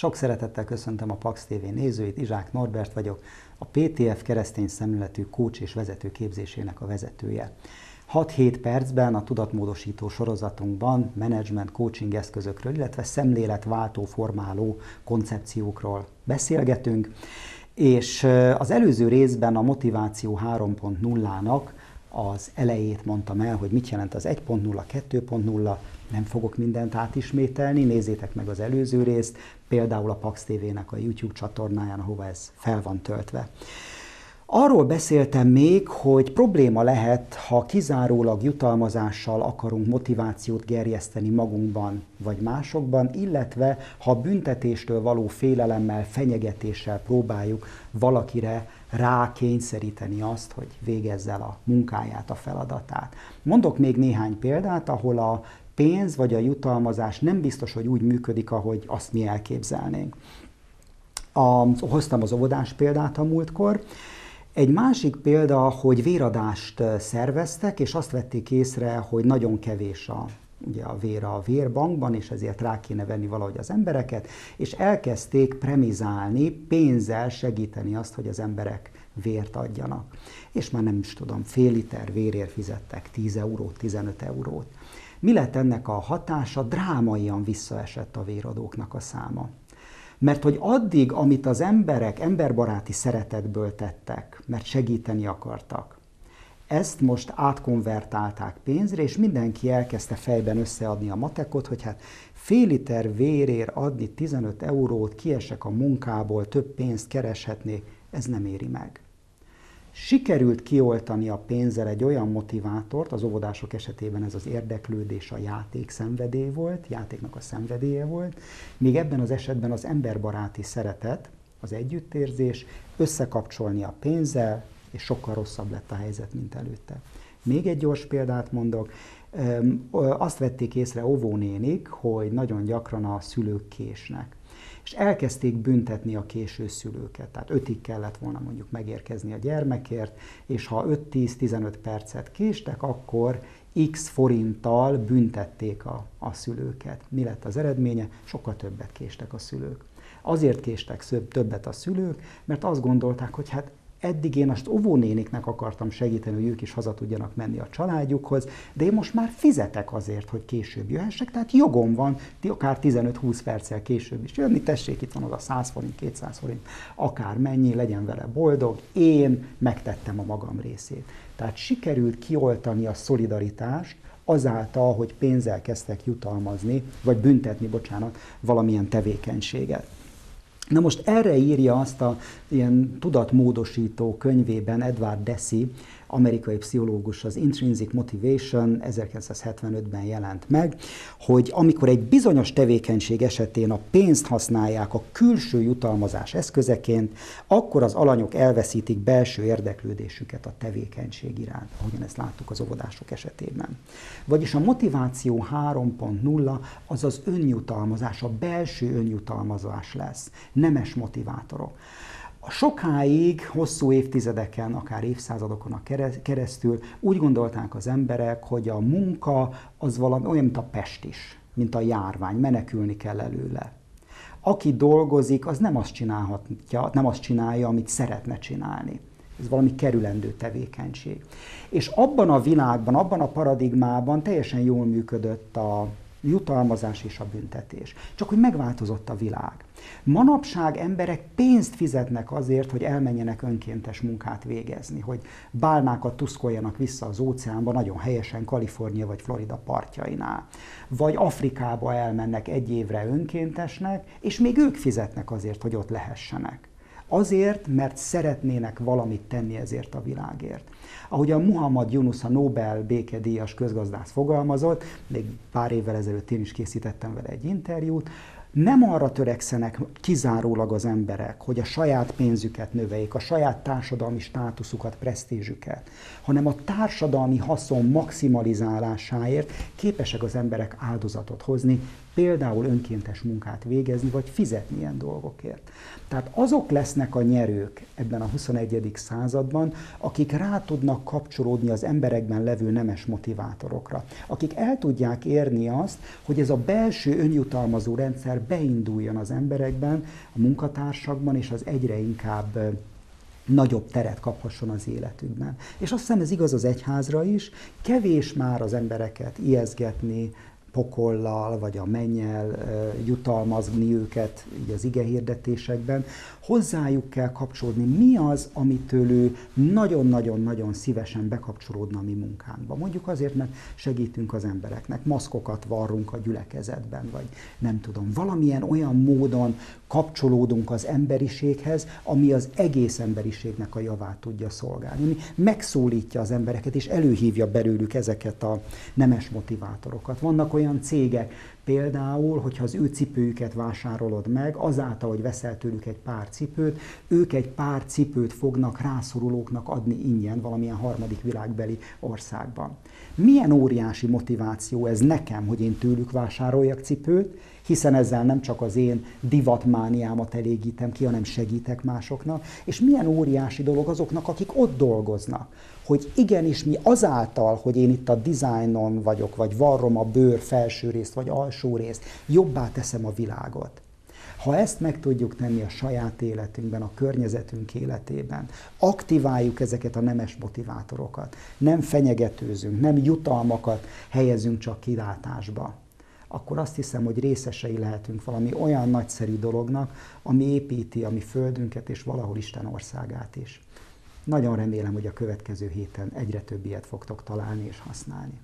Sok szeretettel köszöntöm a Pax TV nézőit, Izsák Norbert vagyok, a PTF keresztény szemléletű kócs és vezető képzésének a vezetője. 6-7 percben a tudatmódosító sorozatunkban management coaching eszközökről, illetve szemléletváltó formáló koncepciókról beszélgetünk, és az előző részben a motiváció 3.0-nak az elejét mondtam el, hogy mit jelent az 1.0, 2.0, nem fogok mindent átismételni, nézzétek meg az előző részt, például a Pax TV-nek a YouTube csatornáján, ahova ez fel van töltve. Arról beszéltem még, hogy probléma lehet, ha kizárólag jutalmazással akarunk motivációt gerjeszteni magunkban vagy másokban, illetve ha büntetéstől való félelemmel, fenyegetéssel próbáljuk valakire rá kényszeríteni azt, hogy végezze el a munkáját, a feladatát. Mondok még néhány példát, ahol a pénz vagy a jutalmazás nem biztos, hogy úgy működik, ahogy azt mi elképzelnénk. A, hoztam az óvodás példát a múltkor. Egy másik példa, hogy véradást szerveztek, és azt vették észre, hogy nagyon kevés a, ugye a vér a vérbankban, és ezért rá kéne venni valahogy az embereket, és elkezdték premizálni, pénzzel segíteni azt, hogy az emberek vért adjanak. És már nem is tudom, fél liter vérért fizettek 10 eurót, 15 eurót. Mi lett ennek a hatása? Drámaian visszaesett a véradóknak a száma. Mert hogy addig, amit az emberek emberbaráti szeretetből tettek, mert segíteni akartak, ezt most átkonvertálták pénzre, és mindenki elkezdte fejben összeadni a matekot, hogy hát fél liter vérér adni 15 eurót, kiesek a munkából, több pénzt kereshetnék, ez nem éri meg. Sikerült kioltani a pénzzel egy olyan motivátort, az óvodások esetében ez az érdeklődés, a játék szenvedély volt, játéknak a szenvedélye volt, míg ebben az esetben az emberbaráti szeretet, az együttérzés, összekapcsolni a pénzzel, és sokkal rosszabb lett a helyzet, mint előtte. Még egy gyors példát mondok. Azt vették észre óvónénik, hogy nagyon gyakran a szülők késnek és elkezdték büntetni a késő szülőket. Tehát ötig kellett volna mondjuk megérkezni a gyermekért, és ha 5-10-15 percet késtek, akkor x forinttal büntették a, a szülőket. Mi lett az eredménye? Sokkal többet késtek a szülők. Azért késtek többet a szülők, mert azt gondolták, hogy hát Eddig én azt óvónéniknek akartam segíteni, hogy ők is haza tudjanak menni a családjukhoz, de én most már fizetek azért, hogy később jöhessek, tehát jogom van, akár 15-20 perccel később is jönni, tessék, itt van az a 100 forint, 200 forint, akár mennyi, legyen vele boldog, én megtettem a magam részét. Tehát sikerült kioltani a szolidaritást, azáltal, hogy pénzzel kezdtek jutalmazni, vagy büntetni, bocsánat, valamilyen tevékenységet. Na most erre írja azt a ilyen tudatmódosító könyvében Edward Deci, amerikai pszichológus, az Intrinsic Motivation 1975-ben jelent meg, hogy amikor egy bizonyos tevékenység esetén a pénzt használják a külső jutalmazás eszközeként, akkor az alanyok elveszítik belső érdeklődésüket a tevékenység iránt, ahogyan ezt láttuk az óvodások esetében. Vagyis a motiváció 3.0 az az önjutalmazás, a belső önjutalmazás lesz, nemes motivátorok. A sokáig, hosszú évtizedeken, akár évszázadokon a keresztül úgy gondolták az emberek, hogy a munka az valami olyan, mint a pest is, mint a járvány, menekülni kell előle. Aki dolgozik, az nem azt csinálhatja, nem azt csinálja, amit szeretne csinálni. Ez valami kerülendő tevékenység. És abban a világban, abban a paradigmában teljesen jól működött a jutalmazás és a büntetés. Csak hogy megváltozott a világ. Manapság emberek pénzt fizetnek azért, hogy elmenjenek önkéntes munkát végezni, hogy bálnákat tuszkoljanak vissza az óceánba, nagyon helyesen Kalifornia vagy Florida partjainál. Vagy Afrikába elmennek egy évre önkéntesnek, és még ők fizetnek azért, hogy ott lehessenek. Azért, mert szeretnének valamit tenni ezért a világért. Ahogy a Muhammad Yunus, a Nobel békedíjas közgazdász fogalmazott, még pár évvel ezelőtt én is készítettem vele egy interjút, nem arra törekszenek kizárólag az emberek, hogy a saját pénzüket növeljék, a saját társadalmi státuszukat, presztízsüket, hanem a társadalmi haszon maximalizálásáért képesek az emberek áldozatot hozni, például önkéntes munkát végezni, vagy fizetni ilyen dolgokért. Tehát azok lesznek a nyerők ebben a 21. században, akik rá tudnak kapcsolódni az emberekben levő nemes motivátorokra, akik el tudják érni azt, hogy ez a belső önjutalmazó rendszer beinduljon az emberekben, a munkatársakban, és az egyre inkább nagyobb teret kaphasson az életükben. És azt hiszem ez igaz az egyházra is, kevés már az embereket ijeszgetni, pokollal, vagy a mennyel jutalmazni őket így az ige hirdetésekben, hozzájuk kell kapcsolódni. Mi az, amitől ő nagyon-nagyon-nagyon szívesen bekapcsolódna a mi munkánkba? Mondjuk azért, mert segítünk az embereknek, maszkokat varrunk a gyülekezetben, vagy nem tudom, valamilyen olyan módon kapcsolódunk az emberiséghez, ami az egész emberiségnek a javát tudja szolgálni. Ami megszólítja az embereket, és előhívja belőlük ezeket a nemes motivátorokat. Vannak olyan cégek, Például, hogyha az ő cipőjüket vásárolod meg, azáltal, hogy veszel tőlük egy pár cipőt, ők egy pár cipőt fognak rászorulóknak adni ingyen valamilyen harmadik világbeli országban. Milyen óriási motiváció ez nekem, hogy én tőlük vásároljak cipőt, hiszen ezzel nem csak az én divatmániámat elégítem ki, hanem segítek másoknak, és milyen óriási dolog azoknak, akik ott dolgoznak, hogy igenis mi azáltal, hogy én itt a dizájnon vagyok, vagy varrom a bőr felső részt, vagy alsó részt, jobbá teszem a világot. Ha ezt meg tudjuk tenni a saját életünkben, a környezetünk életében, aktiváljuk ezeket a nemes motivátorokat, nem fenyegetőzünk, nem jutalmakat helyezünk csak kilátásba, akkor azt hiszem, hogy részesei lehetünk valami olyan nagyszerű dolognak, ami építi a mi földünket és valahol Isten országát is. Nagyon remélem, hogy a következő héten egyre több ilyet fogtok találni és használni.